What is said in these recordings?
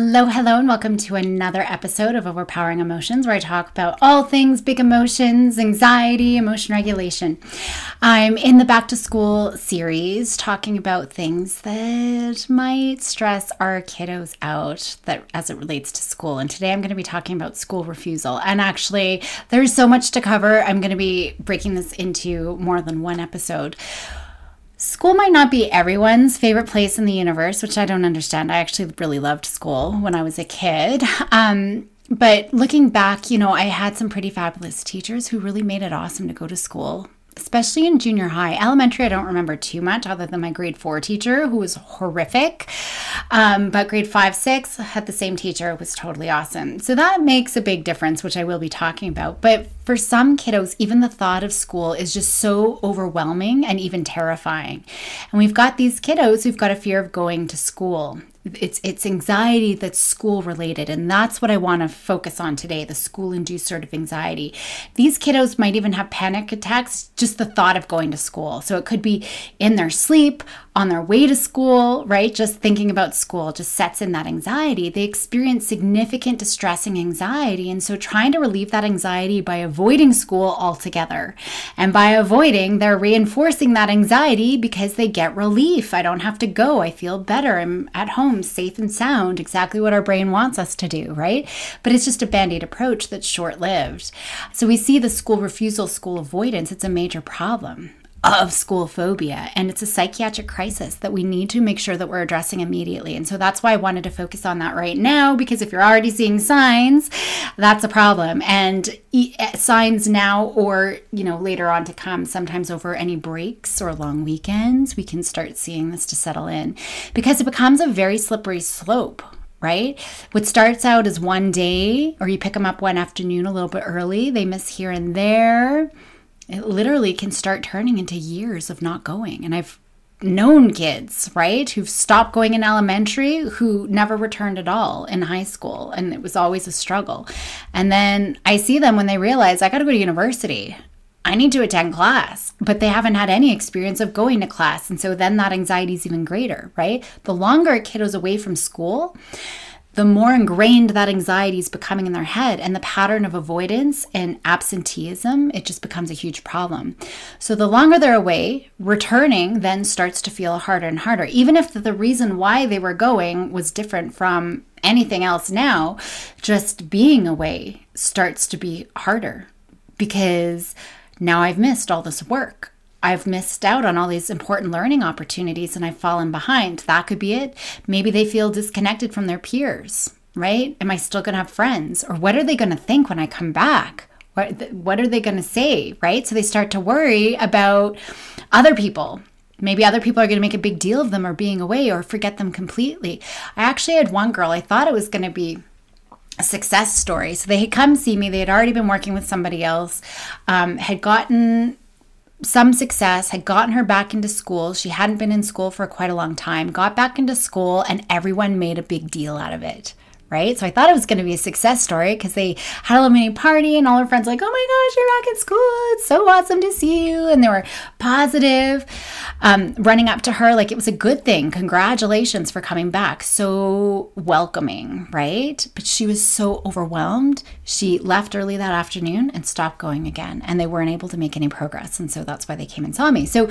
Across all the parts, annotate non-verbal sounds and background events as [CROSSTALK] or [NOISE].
Hello, hello, and welcome to another episode of Overpowering Emotions, where I talk about all things big emotions, anxiety, emotion regulation. I'm in the back to school series talking about things that might stress our kiddos out that as it relates to school. And today I'm going to be talking about school refusal. And actually, there's so much to cover. I'm going to be breaking this into more than one episode. School might not be everyone's favorite place in the universe, which I don't understand. I actually really loved school when I was a kid. [LAUGHS] Um, but looking back, you know, I had some pretty fabulous teachers who really made it awesome to go to school especially in junior high. Elementary, I don't remember too much other than my grade four teacher who was horrific. Um, but grade five, six had the same teacher, it was totally awesome. So that makes a big difference, which I will be talking about. But for some kiddos, even the thought of school is just so overwhelming and even terrifying. And we've got these kiddos who've got a fear of going to school it's it's anxiety that's school related and that's what i want to focus on today the school induced sort of anxiety these kiddos might even have panic attacks just the thought of going to school so it could be in their sleep on their way to school, right? Just thinking about school just sets in that anxiety. They experience significant distressing anxiety. And so trying to relieve that anxiety by avoiding school altogether. And by avoiding, they're reinforcing that anxiety because they get relief. I don't have to go. I feel better. I'm at home, safe and sound, exactly what our brain wants us to do, right? But it's just a band aid approach that's short lived. So we see the school refusal, school avoidance, it's a major problem of school phobia and it's a psychiatric crisis that we need to make sure that we're addressing immediately. And so that's why i wanted to focus on that right now because if you're already seeing signs that's a problem. And eh, signs now or you know later on to come sometimes over any breaks or long weekends we can start seeing this to settle in. Because it becomes a very slippery slope right? What starts out as one day, or you pick them up one afternoon a little bit early, they miss here and there it literally can start turning into years of not going. And I've known kids, right, who've stopped going in elementary who never returned at all in high school. And it was always a struggle. And then I see them when they realize I got to go to university. I need to attend class, but they haven't had any experience of going to class. And so then that anxiety is even greater, right? The longer a kid is away from school, the more ingrained that anxiety is becoming in their head and the pattern of avoidance and absenteeism, it just becomes a huge problem. So the longer they're away, returning then starts to feel harder and harder. Even if the reason why they were going was different from anything else now, just being away starts to be harder because now I've missed all this work. I've missed out on all these important learning opportunities and I've fallen behind. That could be it. Maybe they feel disconnected from their peers, right? Am I still going to have friends? Or what are they going to think when I come back? What, what are they going to say, right? So they start to worry about other people. Maybe other people are going to make a big deal of them or being away or forget them completely. I actually had one girl, I thought it was going to be a success story. So they had come see me. They had already been working with somebody else, um, had gotten some success, had gotten her back into school. She hadn't been in school for quite a long time, got back into school, and everyone made a big deal out of it right? So I thought it was going to be a success story because they had a little mini party and all her friends were like, oh my gosh, you're back in school. It's so awesome to see you. And they were positive, um, running up to her like it was a good thing. Congratulations for coming back. So welcoming, right? But she was so overwhelmed. She left early that afternoon and stopped going again. And they weren't able to make any progress. And so that's why they came and saw me. So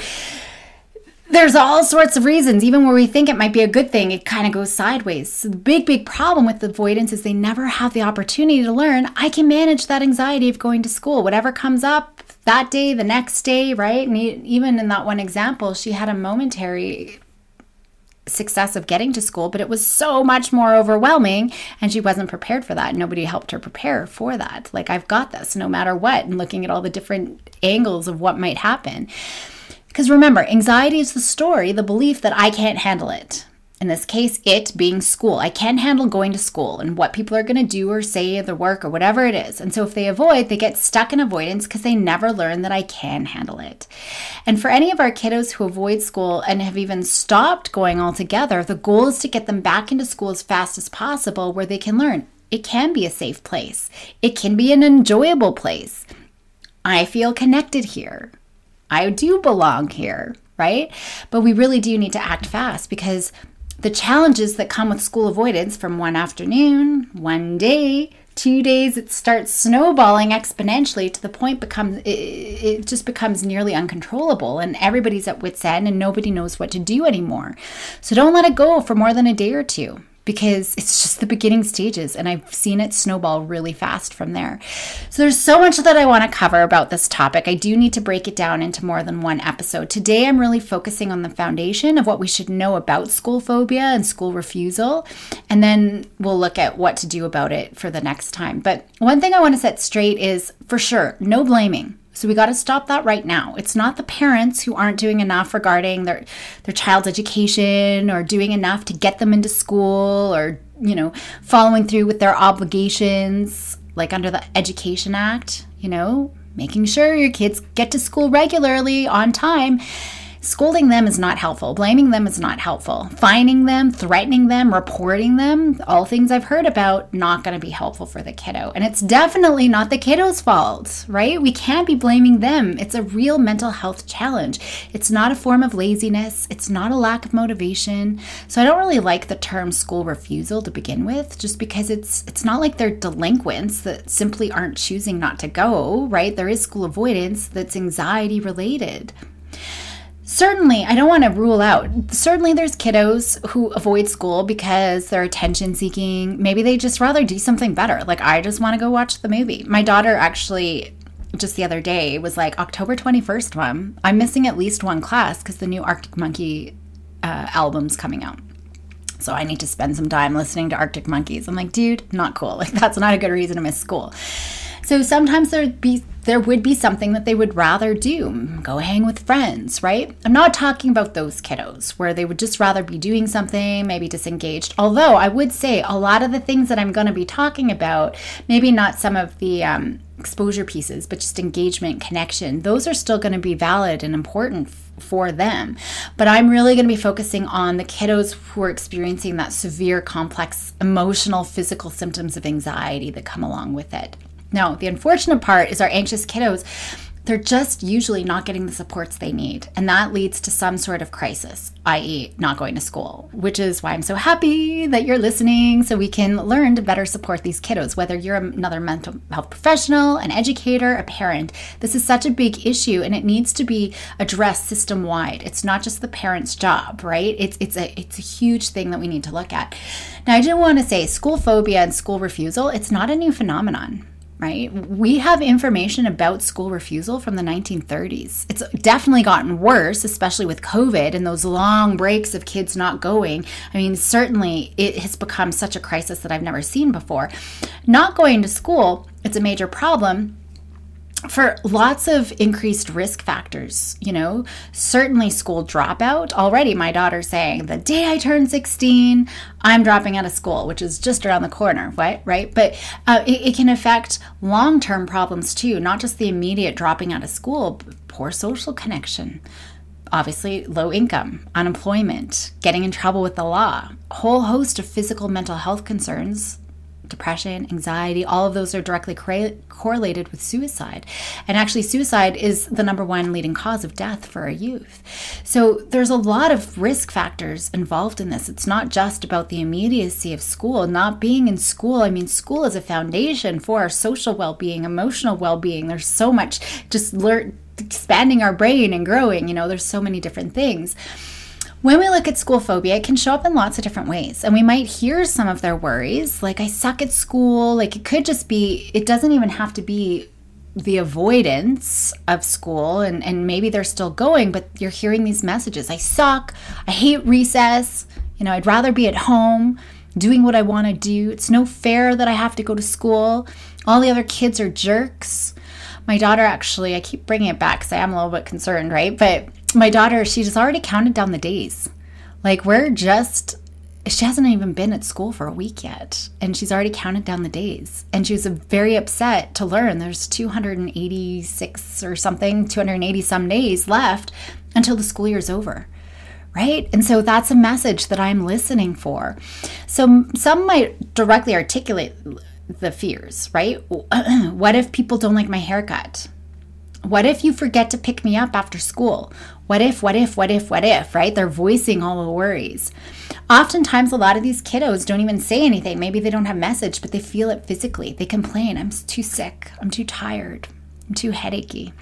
there's all sorts of reasons, even where we think it might be a good thing, it kind of goes sideways. So the big, big problem with avoidance is they never have the opportunity to learn. I can manage that anxiety of going to school. Whatever comes up that day, the next day, right? And even in that one example, she had a momentary success of getting to school, but it was so much more overwhelming and she wasn't prepared for that. Nobody helped her prepare for that. Like, I've got this no matter what, and looking at all the different angles of what might happen. Because remember, anxiety is the story, the belief that I can't handle it. In this case, it being school. I can't handle going to school and what people are going to do or say, the work or whatever it is. And so if they avoid, they get stuck in avoidance because they never learn that I can handle it. And for any of our kiddos who avoid school and have even stopped going altogether, the goal is to get them back into school as fast as possible where they can learn. It can be a safe place, it can be an enjoyable place. I feel connected here. I do belong here, right? But we really do need to act fast because the challenges that come with school avoidance from one afternoon, one day, two days, it starts snowballing exponentially to the point becomes it, it just becomes nearly uncontrollable, and everybody's at wit's end, and nobody knows what to do anymore. So don't let it go for more than a day or two because it's just the beginning stages and I've seen it snowball really fast from there. So there's so much that I want to cover about this topic. I do need to break it down into more than one episode. Today I'm really focusing on the foundation of what we should know about school phobia and school refusal and then we'll look at what to do about it for the next time. But one thing I want to set straight is for sure, no blaming. So we got to stop that right now. It's not the parents who aren't doing enough regarding their their child's education or doing enough to get them into school or, you know, following through with their obligations like under the Education Act, you know, making sure your kids get to school regularly on time Scolding them is not helpful. Blaming them is not helpful. Fining them, threatening them, reporting them, all things I've heard about, not going to be helpful for the kiddo. And it's definitely not the kiddo's fault, right? We can't be blaming them. It's a real mental health challenge. It's not a form of laziness, it's not a lack of motivation. So I don't really like the term school refusal to begin with, just because it's it's not like they're delinquents that simply aren't choosing not to go, right? There is school avoidance that's anxiety related. Certainly, I don't want to rule out. Certainly, there's kiddos who avoid school because they're attention seeking. Maybe they just rather do something better. Like, I just want to go watch the movie. My daughter actually, just the other day, was like, October 21st, mom, I'm missing at least one class because the new Arctic Monkey uh, album's coming out. So I need to spend some time listening to Arctic Monkeys. I'm like, dude, not cool. Like, that's not a good reason to miss school. So sometimes there'd be there would be something that they would rather do go hang with friends, right? I'm not talking about those kiddos where they would just rather be doing something, maybe disengaged. Although I would say a lot of the things that I'm going to be talking about, maybe not some of the um, exposure pieces, but just engagement, connection, those are still going to be valid and important for them. But I'm really going to be focusing on the kiddos who are experiencing that severe, complex emotional, physical symptoms of anxiety that come along with it. Now, the unfortunate part is our anxious kiddos, they're just usually not getting the supports they need. And that leads to some sort of crisis, i.e., not going to school, which is why I'm so happy that you're listening so we can learn to better support these kiddos, whether you're another mental health professional, an educator, a parent. This is such a big issue and it needs to be addressed system wide. It's not just the parent's job, right? It's, it's, a, it's a huge thing that we need to look at. Now, I do want to say school phobia and school refusal, it's not a new phenomenon right? We have information about school refusal from the 1930s. It's definitely gotten worse, especially with COVID and those long breaks of kids not going. I mean, certainly it has become such a crisis that I've never seen before. Not going to school, it's a major problem for lots of increased risk factors, you know, certainly school dropout. Already, my daughter's saying the day I turn 16, I'm dropping out of school, which is just around the corner, right? Right. But uh, it, it can affect long term problems too, not just the immediate dropping out of school, poor social connection. Obviously, low income, unemployment, getting in trouble with the law, a whole host of physical mental health concerns depression, anxiety, all of those are directly cor- correlated with suicide. And actually, suicide is the number one leading cause of death for our youth. So there's a lot of risk factors involved in this. It's not just about the immediacy of school, not being in school. I mean, school is a foundation for our social well being, emotional well being. There's so much just learn. Expanding our brain and growing, you know, there's so many different things. When we look at school phobia, it can show up in lots of different ways. And we might hear some of their worries, like, I suck at school. Like, it could just be, it doesn't even have to be the avoidance of school. And, and maybe they're still going, but you're hearing these messages I suck. I hate recess. You know, I'd rather be at home doing what I want to do. It's no fair that I have to go to school. All the other kids are jerks. My daughter actually, I keep bringing it back because I am a little bit concerned, right? But my daughter, she's already counted down the days. Like we're just she hasn't even been at school for a week yet and she's already counted down the days and she was very upset to learn there's 286 or something 280 some days left until the school year's over right and so that's a message that i'm listening for so some might directly articulate the fears right [CLEARS THROAT] what if people don't like my haircut What if you forget to pick me up after school? What if, what if, what if, what if, right? They're voicing all the worries. Oftentimes, a lot of these kiddos don't even say anything. Maybe they don't have message, but they feel it physically. They complain, I'm too sick, I'm too tired, I'm too headachy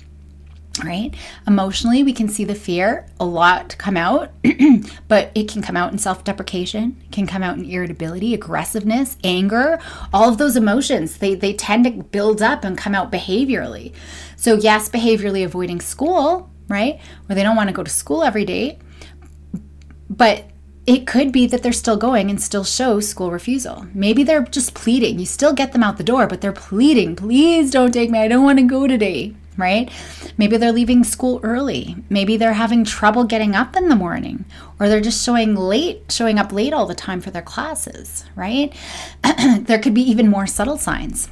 right? Emotionally, we can see the fear a lot come out, [CLEARS THROAT] but it can come out in self deprecation, can come out in irritability, aggressiveness, anger, all of those emotions. They, they tend to build up and come out behaviorally. So, yes, behaviorally avoiding school, right? Where they don't want to go to school every day, but it could be that they're still going and still show school refusal. Maybe they're just pleading. You still get them out the door, but they're pleading, please don't take me. I don't want to go today right? Maybe they're leaving school early. Maybe they're having trouble getting up in the morning or they're just showing late, showing up late all the time for their classes, right? [CLEARS THROAT] there could be even more subtle signs.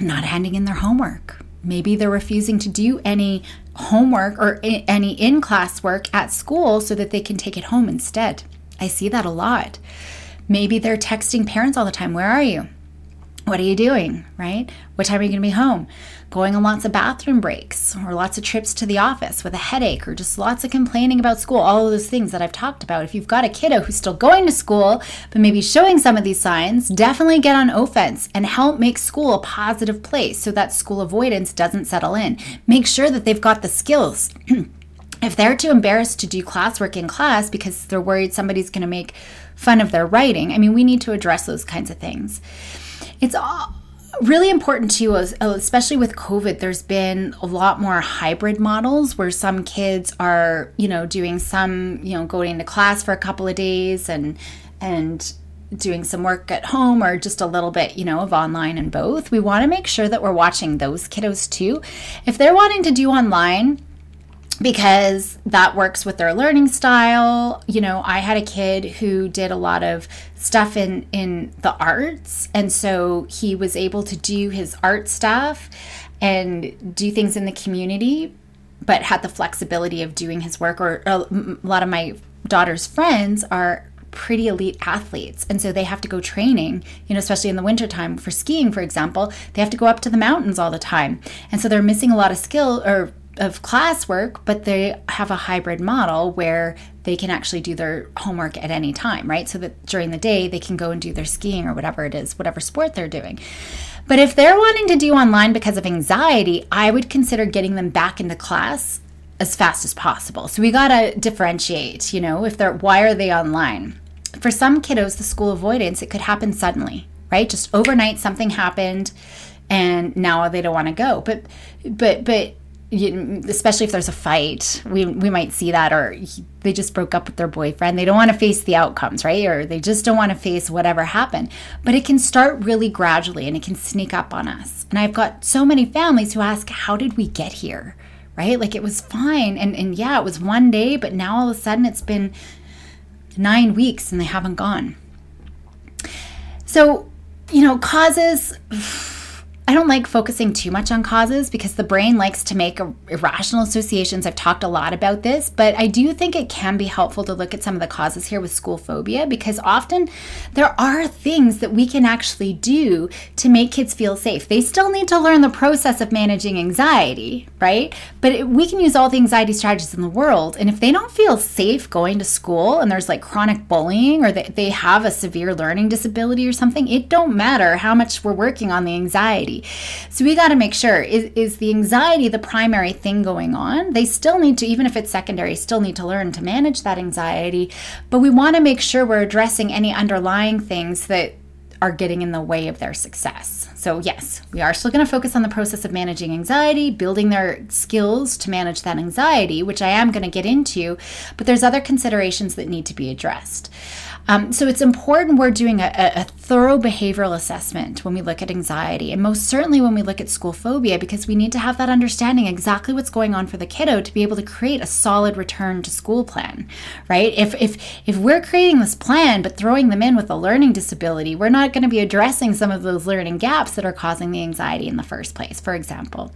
Not handing in their homework. Maybe they're refusing to do any homework or any in class work at school so that they can take it home instead. I see that a lot. Maybe they're texting parents all the time, Where are you? What are you doing? Right? What time are you going to be home? Going on lots of bathroom breaks or lots of trips to the office with a headache or just lots of complaining about school, all of those things that I've talked about. If you've got a kiddo who's still going to school, but maybe showing some of these signs, definitely get on offense and help make school a positive place so that school avoidance doesn't settle in. Make sure that they've got the skills. [CLEARS THROAT] if they're too embarrassed to do classwork in class because they're worried somebody's going to make fun of their writing, I mean, we need to address those kinds of things. It's all really important too uh, especially with covid there's been a lot more hybrid models where some kids are you know doing some you know going to class for a couple of days and and doing some work at home or just a little bit you know of online and both. We want to make sure that we're watching those kiddos too. If they're wanting to do online because that works with their learning style. You know, I had a kid who did a lot of stuff in in the arts and so he was able to do his art stuff and do things in the community but had the flexibility of doing his work or uh, a lot of my daughter's friends are pretty elite athletes and so they have to go training you know especially in the wintertime for skiing for example they have to go up to the mountains all the time and so they're missing a lot of skill or of classwork, but they have a hybrid model where they can actually do their homework at any time, right? So that during the day they can go and do their skiing or whatever it is, whatever sport they're doing. But if they're wanting to do online because of anxiety, I would consider getting them back into class as fast as possible. So we got to differentiate, you know, if they're why are they online? For some kiddos, the school avoidance, it could happen suddenly, right? Just overnight something happened and now they don't want to go. But but but you, especially if there's a fight, we we might see that, or they just broke up with their boyfriend. They don't want to face the outcomes, right? Or they just don't want to face whatever happened. But it can start really gradually, and it can sneak up on us. And I've got so many families who ask, "How did we get here?" Right? Like it was fine, and and yeah, it was one day, but now all of a sudden it's been nine weeks and they haven't gone. So, you know, causes I don't like focusing too much on causes because the brain likes to make irrational associations. I've talked a lot about this, but I do think it can be helpful to look at some of the causes here with school phobia because often there are things that we can actually do to make kids feel safe. They still need to learn the process of managing anxiety, right? But it, we can use all the anxiety strategies in the world. And if they don't feel safe going to school and there's like chronic bullying or they, they have a severe learning disability or something, it don't matter how much we're working on the anxiety. So we got to make sure is, is the anxiety the primary thing going on? They still need to, even if it's secondary, still need to learn to manage that anxiety. But we want to make sure we're addressing any underlying things that are getting in the way of their success. So, yes, we are still going to focus on the process of managing anxiety, building their skills to manage that anxiety, which I am going to get into, but there's other considerations that need to be addressed. Um, so it's important we're doing a, a, thorough behavioral assessment when we look at anxiety, and most certainly when we look at school phobia, because we need to have that understanding exactly what's going on for the kiddo to be able to create a solid return to school plan, right? If if if we're creating this plan but throwing them in with a learning disability, we're not going to be addressing some of those learning gaps that are causing the anxiety in the first place. For example,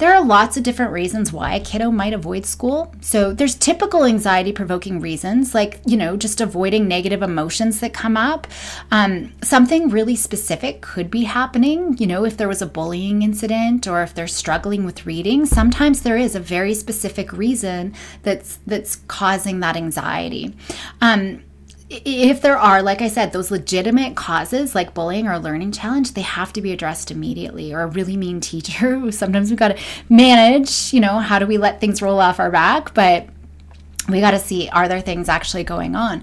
there are lots of different reasons why a kiddo might avoid school. So there's typical anxiety provoking reasons, like you know just avoiding negative emotions that come up. Um, something really specific could be happening. You know, if there was a bullying incident or if they're struggling with reading, sometimes there is a very specific reason that's that's causing that anxiety. Um, if there are, like I said, those legitimate causes like bullying or learning challenge, they have to be addressed immediately. Or a really mean teacher, [LAUGHS] sometimes we've got to manage, you know, how do we let things roll off our back? But we got to see are there things actually going on?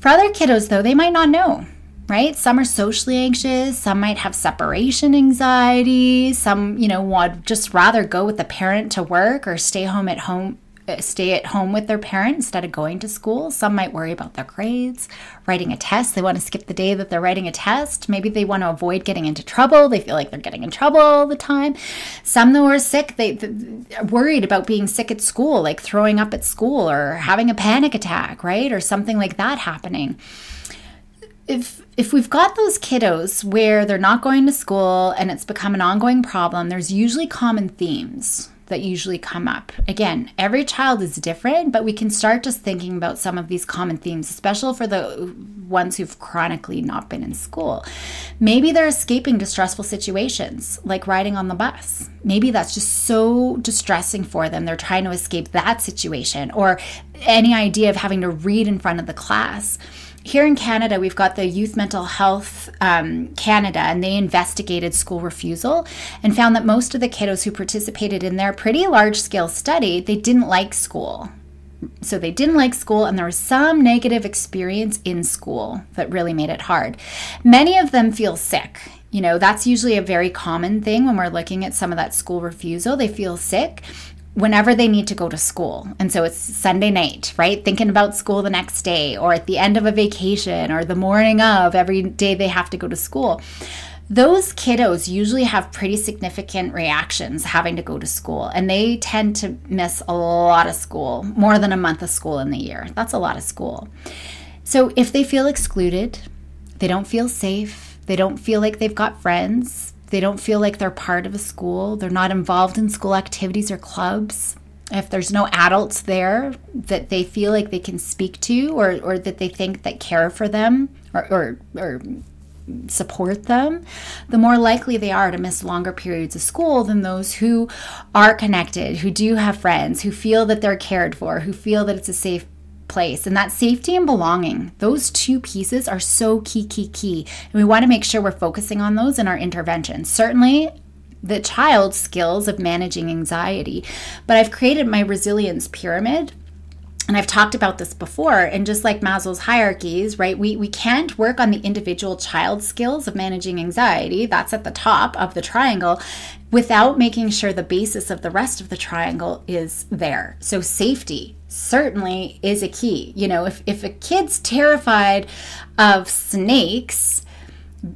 For other kiddos, though, they might not know, right? Some are socially anxious, some might have separation anxiety, some, you know, would just rather go with the parent to work or stay home at home Uh, stay at home with their parent instead of going to school. Some might worry about their grades, writing a test. They want to skip the day that they're writing a test. Maybe they want to avoid getting into trouble. They feel like they're getting in trouble all the time. Some though are sick, they, they worried about being sick at school, like throwing up at school or having a panic attack, right? Or something like that happening. If if we've got those kiddos where they're not going to school and it's become an ongoing problem, there's usually common themes that usually come up. Again, every child is different, but we can start just thinking about some of these common themes, especially for the ones who've chronically not been in school. Maybe they're escaping distressful situations, like riding on the bus. Maybe that's just so distressing for them. They're trying to escape that situation, or any idea of having to read in front of the class here in Canada, we've got the Youth Mental Health um, Canada, and they investigated school refusal and found that most of the kiddos who participated in their pretty large scale study, they didn't like school. So they didn't like school, and there was some negative experience in school that really made it hard. Many of them feel sick. You know, that's usually a very common thing when we're looking at some of that school refusal. They feel sick whenever they need to go to school. And so it's Sunday night, right? Thinking about school the next day or at the end of a vacation or the morning of every day they have to go to school. Those kiddos usually have pretty significant reactions having to go to school, and they tend to miss a lot of school, more than a month of school in the year. That's a lot of school. So if they feel excluded, they don't feel safe, they don't feel like they've got friends, they don't feel like they're part of a school, they're not involved in school activities or clubs. If there's no adults there that they feel like they can speak to or, or that they think that care for them or, or, or support them, the more likely they are to miss longer periods of school than those who are connected, who do have friends, who feel that they're cared for, who feel that it's a safe place. And that safety and belonging, those two pieces are so key, key, key. And we want to make sure we're focusing on those in our interventions Certainly, the child's skills of managing anxiety. But I've created my resilience pyramid and I've talked about this before, and just like Maslow's hierarchies, right? We we can't work on the individual child skills of managing anxiety. That's at the top of the triangle without making sure the basis of the rest of the triangle is there. So safety certainly is a key. You know, if if a kid's terrified of snakes,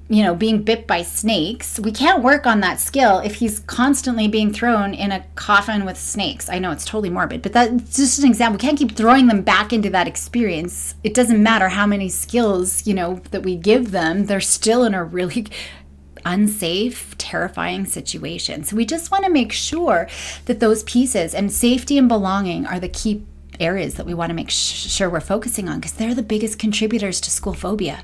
you know, being bit by snakes, we can't work on that skill if he's constantly being thrown in a coffin with snakes. I know it's totally morbid, but that's just an example. We can't keep throwing them back into that experience. It doesn't matter how many skills, you know, that we give them, they're still in a really [LAUGHS] unsafe, terrifying situation. So we just want to make sure that those pieces and safety and belonging are the key areas that we want to make sure we're focusing on because they're the biggest contributors to school phobia.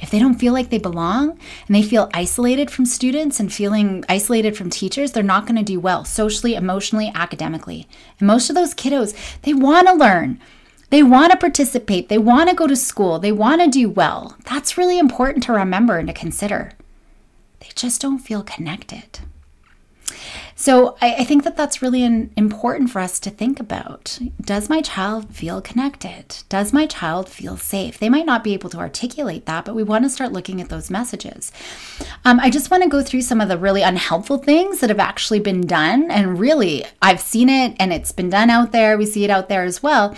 If they don't feel like they belong and they feel isolated from students and feeling isolated from teachers, they're not going to do well socially, emotionally, academically. And most of those kiddos, they want to learn. They want to participate. They want to go to school. They want to do well. That's really important to remember and to consider. They just don't feel connected. So I, I, think that that's really an, important for us to think about. Does my child feel connected? Does my child feel safe? They might not be able to articulate that, but we want to start looking at those messages. Um, I just want to go through some of the really unhelpful things that have actually been done. And really, I've seen it and it's been done out there. We see it out there as well.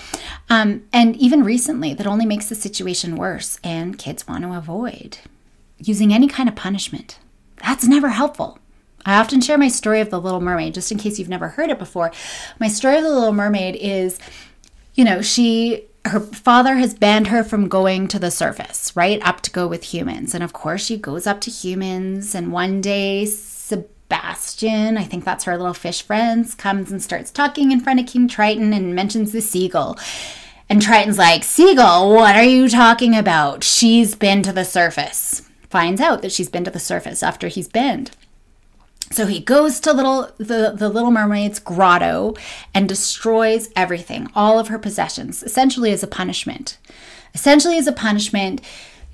Um, and even recently, that only makes the situation worse. And kids want to avoid using any kind of punishment. That's never helpful. I often share my story of the Little Mermaid, just in case you've never heard it before. My story of the Little Mermaid is, you know, she her father has banned her from going to the surface, right? Up to go with humans. And of course, she goes up to humans. And one day, Sebastian, I think that's her little fish friends, comes and starts talking in front of King Triton and mentions the seagull. And Triton's like, Seagull, what are you talking about? She's been to the surface. Finds out that she's been to the surface after he's been. So he goes to little the, the little mermaid's grotto and destroys everything, all of her possessions, essentially as a punishment. Essentially as a punishment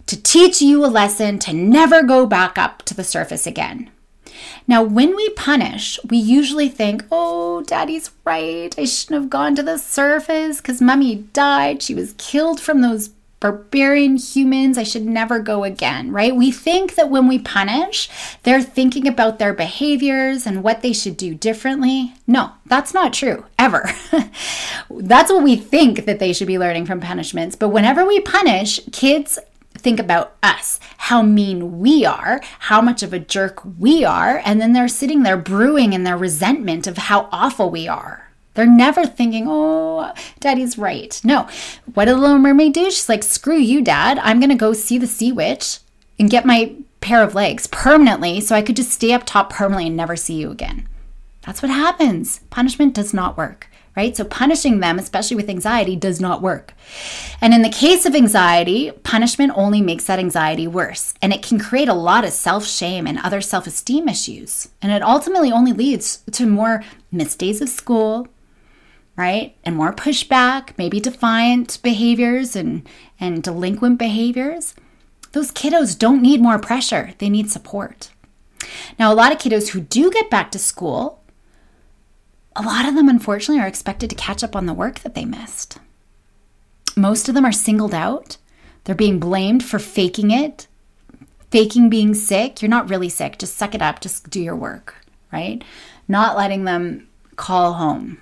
to teach you a lesson to never go back up to the surface again. Now, when we punish, we usually think, oh, daddy's right. I shouldn't have gone to the surface because mommy died. She was killed from those barbarian humans. I should never go again, right? We think that when we punish, they're thinking about their behaviors and what they should do differently. No, that's not true, ever. [LAUGHS] that's what we think that they should be learning from punishments. But whenever we punish, kids think about us, how mean we are, how much of a jerk we are, and then they're sitting there brewing in their resentment of how awful we are. They're never thinking, oh, daddy's right. No. What did the little mermaid do? She's like, screw you, dad. I'm going to go see the sea witch and get my pair of legs permanently so I could just stay up top permanently and never see you again. That's what happens. Punishment does not work right? So punishing them, especially with anxiety, does not work. And in the case of anxiety, punishment only makes that anxiety worse. And it can create a lot of self shame and other self esteem issues. And it ultimately only leads to more missed days of school, right? And more pushback, maybe defiant behaviors and, and delinquent behaviors. Those kiddos don't need more pressure, they need support. Now, a lot of kiddos who do get back to school a lot of them, unfortunately, are expected to catch up on the work that they missed. Most of them are singled out. They're being blamed for faking it, faking being sick. You're not really sick. Just suck it up. Just do your work, right? Not letting them call home.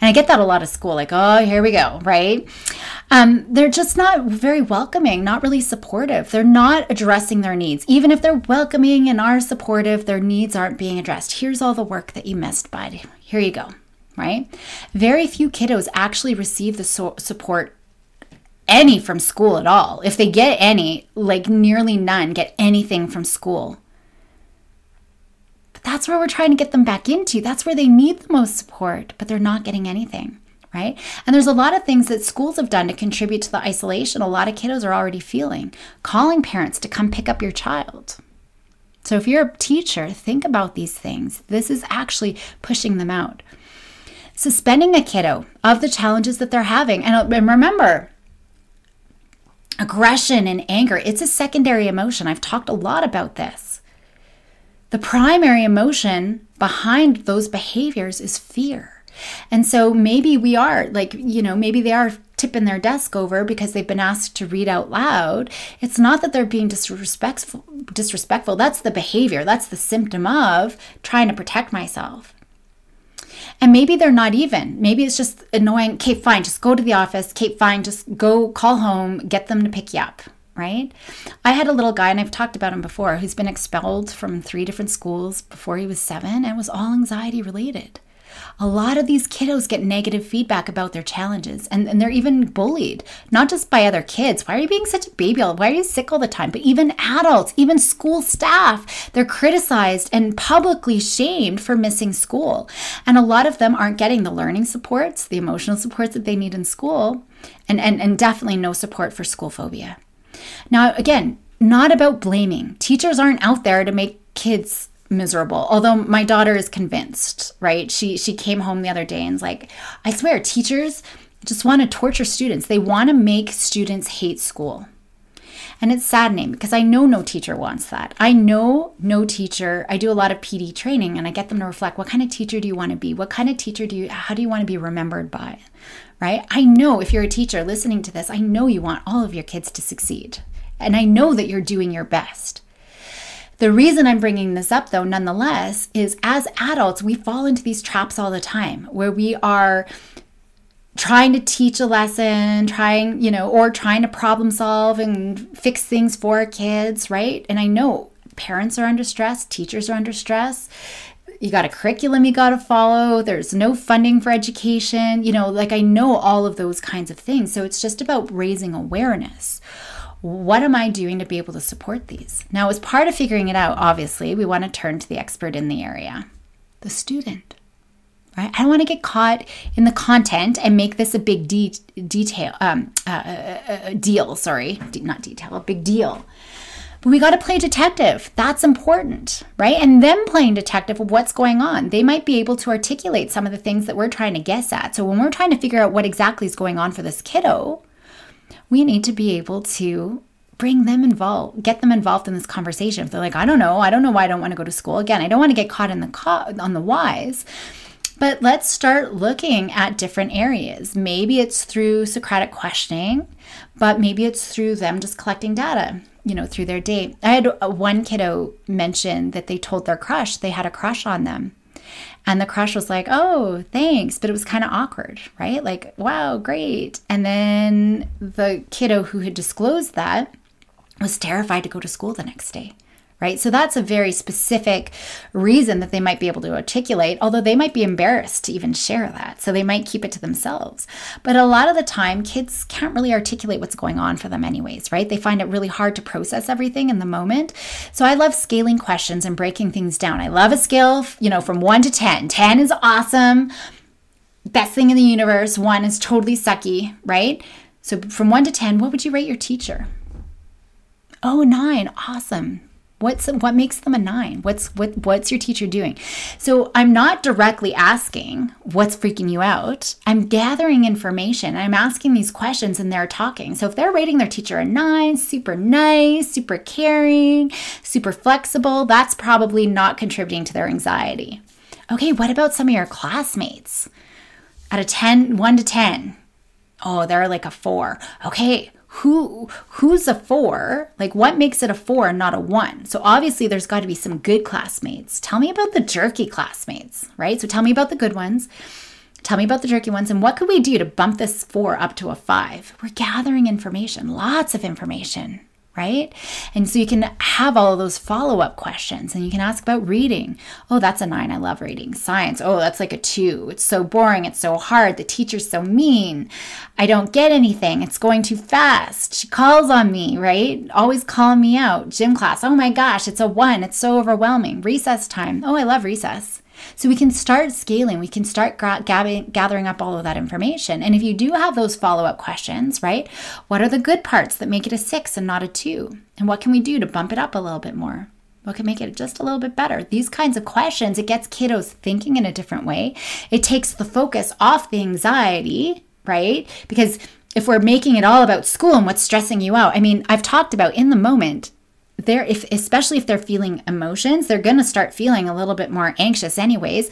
And I get that a lot of school, like, oh, here we go, right? Um, they're just not very welcoming, not really supportive. They're not addressing their needs. Even if they're welcoming and are supportive, their needs aren't being addressed. Here's all the work that you missed, bud. Here you go, right? Very few kiddos actually receive the so- support any from school at all. If they get any, like nearly none get anything from school. That's where we're trying to get them back into. That's where they need the most support, but they're not getting anything right? And there's a lot of things that schools have done to contribute to the isolation a lot of kiddos are already feeling. Calling parents to come pick up your child. So if you're a teacher, think about these things. This is actually pushing them out. Suspending a kiddo of the challenges that they're having. And uh, remember, aggression and anger, it's a secondary emotion. I've talked a lot about this. The primary emotion behind those behaviors is fear. And so maybe we are like, you know, maybe they are tipping their desk over because they've been asked to read out loud. It's not that they're being disrespectful disrespectful. That's the behavior. That's the symptom of trying to protect myself. And maybe they're not even. Maybe it's just annoying. Kate, fine, just go to the office. Kate, fine, just go call home, get them to pick you up, right? I had a little guy, and I've talked about him before, who's been expelled from three different schools before he was seven, and it was all anxiety related a lot of these kiddos get negative feedback about their challenges and, and they're even bullied, not just by other kids. Why are you being such a baby? Why are you sick all the time? But even adults, even school staff, they're criticized and publicly shamed for missing school. And a lot of them aren't getting the learning supports, the emotional supports that they need in school, and, and, and definitely no support for school phobia. Now, again, not about blaming. Teachers aren't out there to make kids miserable although my daughter is convinced right? She she came home the other day and's like i swear teachers just want to torture students. They want to make students hate school. And it's saddening because i know no teacher wants that. I know no teacher i do a lot of pd training and i get them to reflect what kind of teacher do you want to be? What kind of teacher do you how do you want to be remembered by right i know if you're a teacher listening to this i know you want all of your kids to succeed and i know that you're doing your best the reason I'm bringing this up, though, nonetheless, is as adults, we fall into these traps all the time where we are trying to teach a lesson, trying, you know, or trying to problem solve and fix things for our kids, right? And I know parents are under stress, teachers are under stress. You got a curriculum you got to follow. There's no funding for education. You know, like I know all of those kinds of things. So it's just about raising awareness what am I doing to be able to support these? Now, as part of figuring it out, obviously, we want to turn to the expert in the area, the student. right? I don't want to get caught in the content and make this a big de- detail, um, uh, uh, uh, deal. Sorry, not detail, a big deal. But we got to play detective. That's important, right? And them playing detective of what's going on. They might be able to articulate some of the things that we're trying to guess at. So when we're trying to figure out what exactly is going on for this kiddo, we need to be able to bring them involved, get them involved in this conversation. If they're like, I don't know, I don't know why I don't want to go to school. Again, I don't want to get caught in the co- on the whys. But let's start looking at different areas. Maybe it's through Socratic questioning, but maybe it's through them just collecting data, you know, through their day. I had uh, one kiddo mention that they told their crush they had a crush on them. And the crush was like, oh, thanks. But it was kind of awkward, right? Like, wow, great. And then the kiddo who had disclosed that was terrified to go to school the next day right? So that's a very specific reason that they might be able to articulate, although they might be embarrassed to even share that. So they might keep it to themselves. But a lot of the time, kids can't really articulate what's going on for them, anyways, right? They find it really hard to process everything in the moment. So I love scaling questions and breaking things down. I love a scale, you know, from one to 10. 10 is awesome. Best thing in the universe. One is totally sucky, right? So from one to 10, what would you rate your teacher? Oh, nine. Awesome. What's what makes them a nine? What's what what's your teacher doing? So I'm not directly asking what's freaking you out. I'm gathering information. I'm asking these questions and they're talking. So if they're rating their teacher a nine, super nice, super caring, super flexible, that's probably not contributing to their anxiety. Okay, what about some of your classmates? At a 10, 1 to 10. Oh, they're like a four. Okay, who who's a four? Like what makes it a four and not a one? So obviously there's got to be some good classmates. Tell me about the jerky classmates right? So tell me about the good ones. Tell me about the jerky ones and what could we do to bump this four up to a five? We're gathering information lots of information right? And so you can have all of those follow up questions and you can ask about reading. Oh, that's a nine. I love reading. Science. Oh, that's like a two. It's so boring. It's so hard. The teacher's so mean. I don't get anything. It's going too fast. She calls on me, right? Always calling me out. Gym class. Oh my gosh, it's a one. It's so overwhelming. Recess time. Oh, I love recess. So we can start scaling, we can start gathering up all of that information. And if you do have those follow up questions, right? What are the good parts that make it a six and not a two? And what can we do to bump it up a little bit more? What can make it just a little bit better? These kinds of questions, it gets kiddos thinking in a different way. It takes the focus off the anxiety, right? Because if we're making it all about school and what's stressing you out, I mean, I've talked about in the moment, they're if especially if they're feeling emotions they're going to start feeling a little bit more anxious anyways.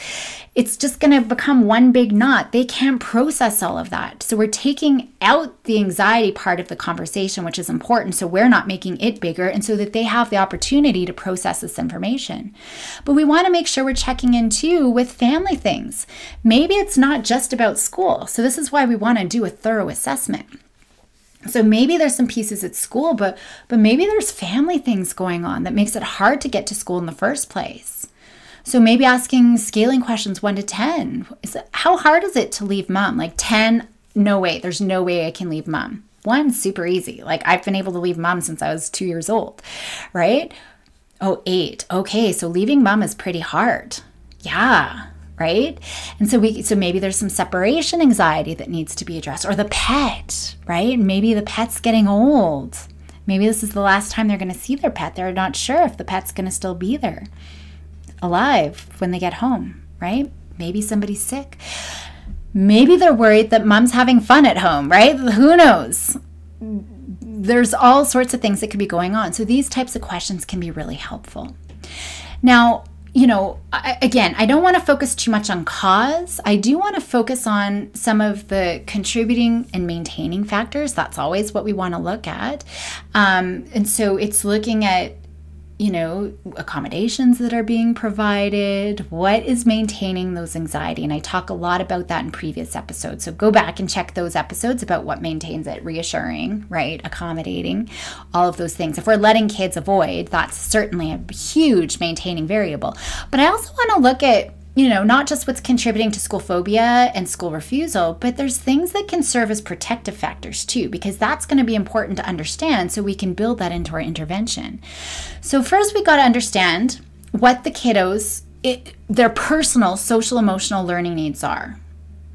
It's just going to become one big knot. They can't process all of that. So we're taking out the anxiety part of the conversation which is important. So we're not making it bigger and so that they have the opportunity to process this information. But we want to make sure we're checking in too with family things. Maybe it's not just about school. So this is why we want to do a thorough assessment so maybe there's some pieces at school, but but maybe there's family things going on that makes it hard to get to school in the first place. So maybe asking scaling questions 1 to 10. Is how hard is it to leave mom? Like 10, no way. There's no way I can leave mom. 1 super easy. Like I've been able to leave mom since I was 2 years old, right? Oh, eight. Okay, so leaving mom is pretty hard. Yeah right? And so we so maybe there's some separation anxiety that needs to be addressed or the pet, right? Maybe the pet's getting old. Maybe this is the last time they're going to see their pet. They're not sure if the pet's going to still be there alive when they get home, right? Maybe somebody's sick. Maybe they're worried that mom's having fun at home, right? Who knows? There's all sorts of things that could be going on. So these types of questions can be really helpful. Now, you know, I, again, I don't want to focus too much on cause. I do want to focus on some of the contributing and maintaining factors. That's always what we want to look at. Um, and so it's looking at you know, accommodations that are being provided, what is maintaining those anxiety. And I talk a lot about that in previous episodes. So go back and check those episodes about what maintains it, reassuring, right? Accommodating, all of those things. If we're letting kids avoid, that's certainly a huge maintaining variable. But I also want to look at you know, not just what's contributing to school phobia and school refusal, but there's things that can serve as protective factors too, because that's going to be important to understand so we can build that into our intervention. So, first, we got to understand what the kiddos it, their personal social emotional learning needs are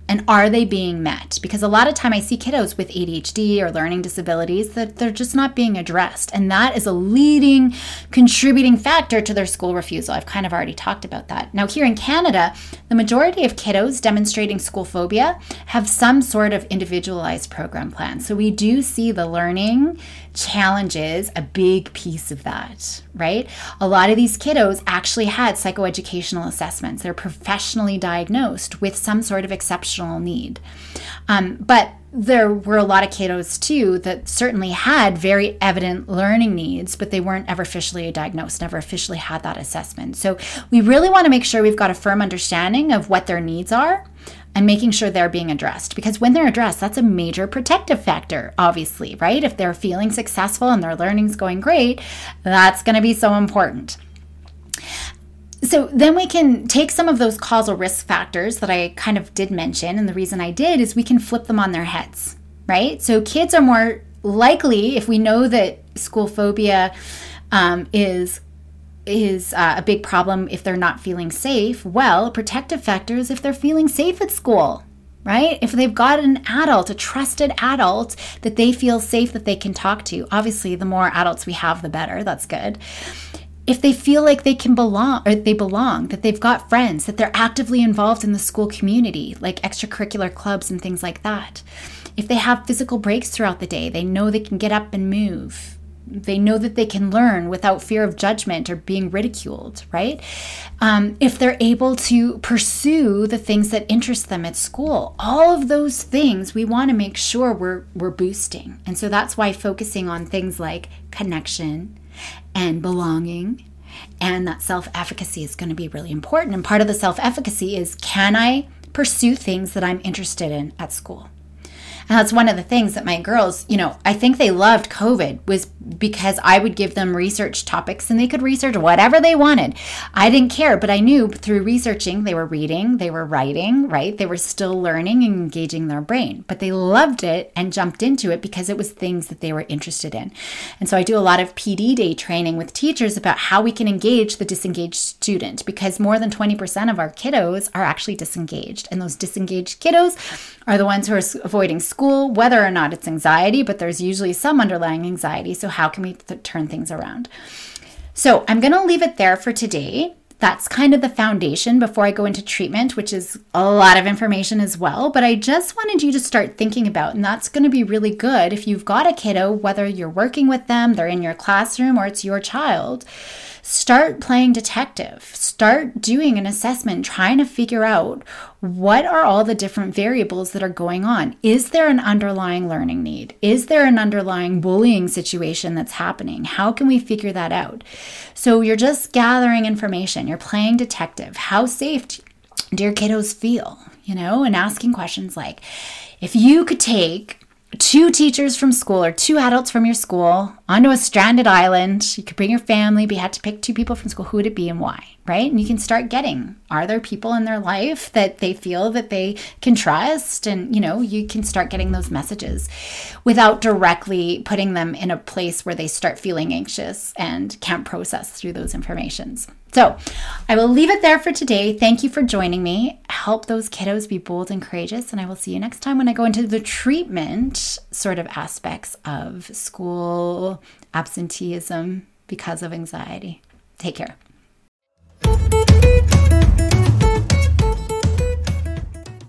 and are they being met? Because a lot of time i see kiddos with adhd or learning disabilities that they're just not being addressed. And that is a leading contributing factor to their school refusal. I've kind of already talked about that. Now here in canada the majority of kiddos demonstrating school phobia have some sort of individualized program plan. So we do see the learning challenges a big piece of that, right? A lot of these kiddos actually had psychoeducational assessments. They're professionally diagnosed with some sort of exceptional need. Um, but there were a lot of kiddos too that certainly had very evident learning needs, but they weren't ever officially diagnosed, never officially had that assessment. So we really want to make sure we've got a firm understanding of what their needs are and making sure they're being addressed. Because when they're addressed, that's a major protective factor, obviously, right? If they're feeling successful and their learning's going great, that's going to be so important. So then we can take some of those causal risk factors that I kind of did mention, and the reason I did is we can flip them on their heads, right? So kids are more likely, if we know that school phobia um, is is uh, a big problem if they're not feeling safe. Well, protective factors if they're feeling safe at school, right? If they've got an adult, a trusted adult that they feel safe that they can talk to. Obviously, the more adults we have, the better. That's good. If they feel like they can belong or they belong, that they've got friends, that they're actively involved in the school community, like extracurricular clubs and things like that. If they have physical breaks throughout the day, they know they can get up and move they know that they can learn without fear of judgment or being ridiculed, right? Um, if they're able to pursue the things that interest them at school, all of those things we want to make sure we're we're boosting. And so that's why focusing on things like connection and belonging and that self-efficacy is going to be really important. And part of the self-efficacy is can I pursue things that I'm interested in at school? And that's one of the things that my girls, you know, I think they loved COVID was because I would give them research topics and they could research whatever they wanted. I didn't care, but I knew through researching they were reading, they were writing, right? They were still learning and engaging their brain, but they loved it and jumped into it because it was things that they were interested in. And so I do a lot of PD day training with teachers about how we can engage the disengaged student because more than 20% of our kiddos are actually disengaged. And those disengaged kiddos are the ones who are avoiding school, whether or not it's anxiety, but there's usually some underlying anxiety. So, how can we th- turn things around? So, I'm going to leave it there for today. That's kind of the foundation before I go into treatment, which is a lot of information as well. But I just wanted you to start thinking about, and that's going to be really good if you've got a kiddo, whether you're working with them, they're in your classroom, or it's your child start playing detective. Start doing an assessment, trying to figure out what are all the different variables that are going on. Is there an underlying learning need? Is there an underlying bullying situation that's happening? How can we figure that out? So you're just gathering information, you're playing detective. How safe do your kiddos feel? You know, and asking questions like, if you could take two teachers from school or two adults from your school onto a stranded island. You could bring your family, but you had to pick two people from school. Who would it be and why? Right? And you can start getting are there people in their life that they feel that they can trust? And, you know, you can start getting those messages without directly putting them in a place where they start feeling anxious and can't process through those informations. So I will leave it there for today. Thank you for joining me. Help those kiddos be bold and courageous. And I will see you next time when I go into the treatment sort of aspects of school absenteeism because of anxiety. Take care.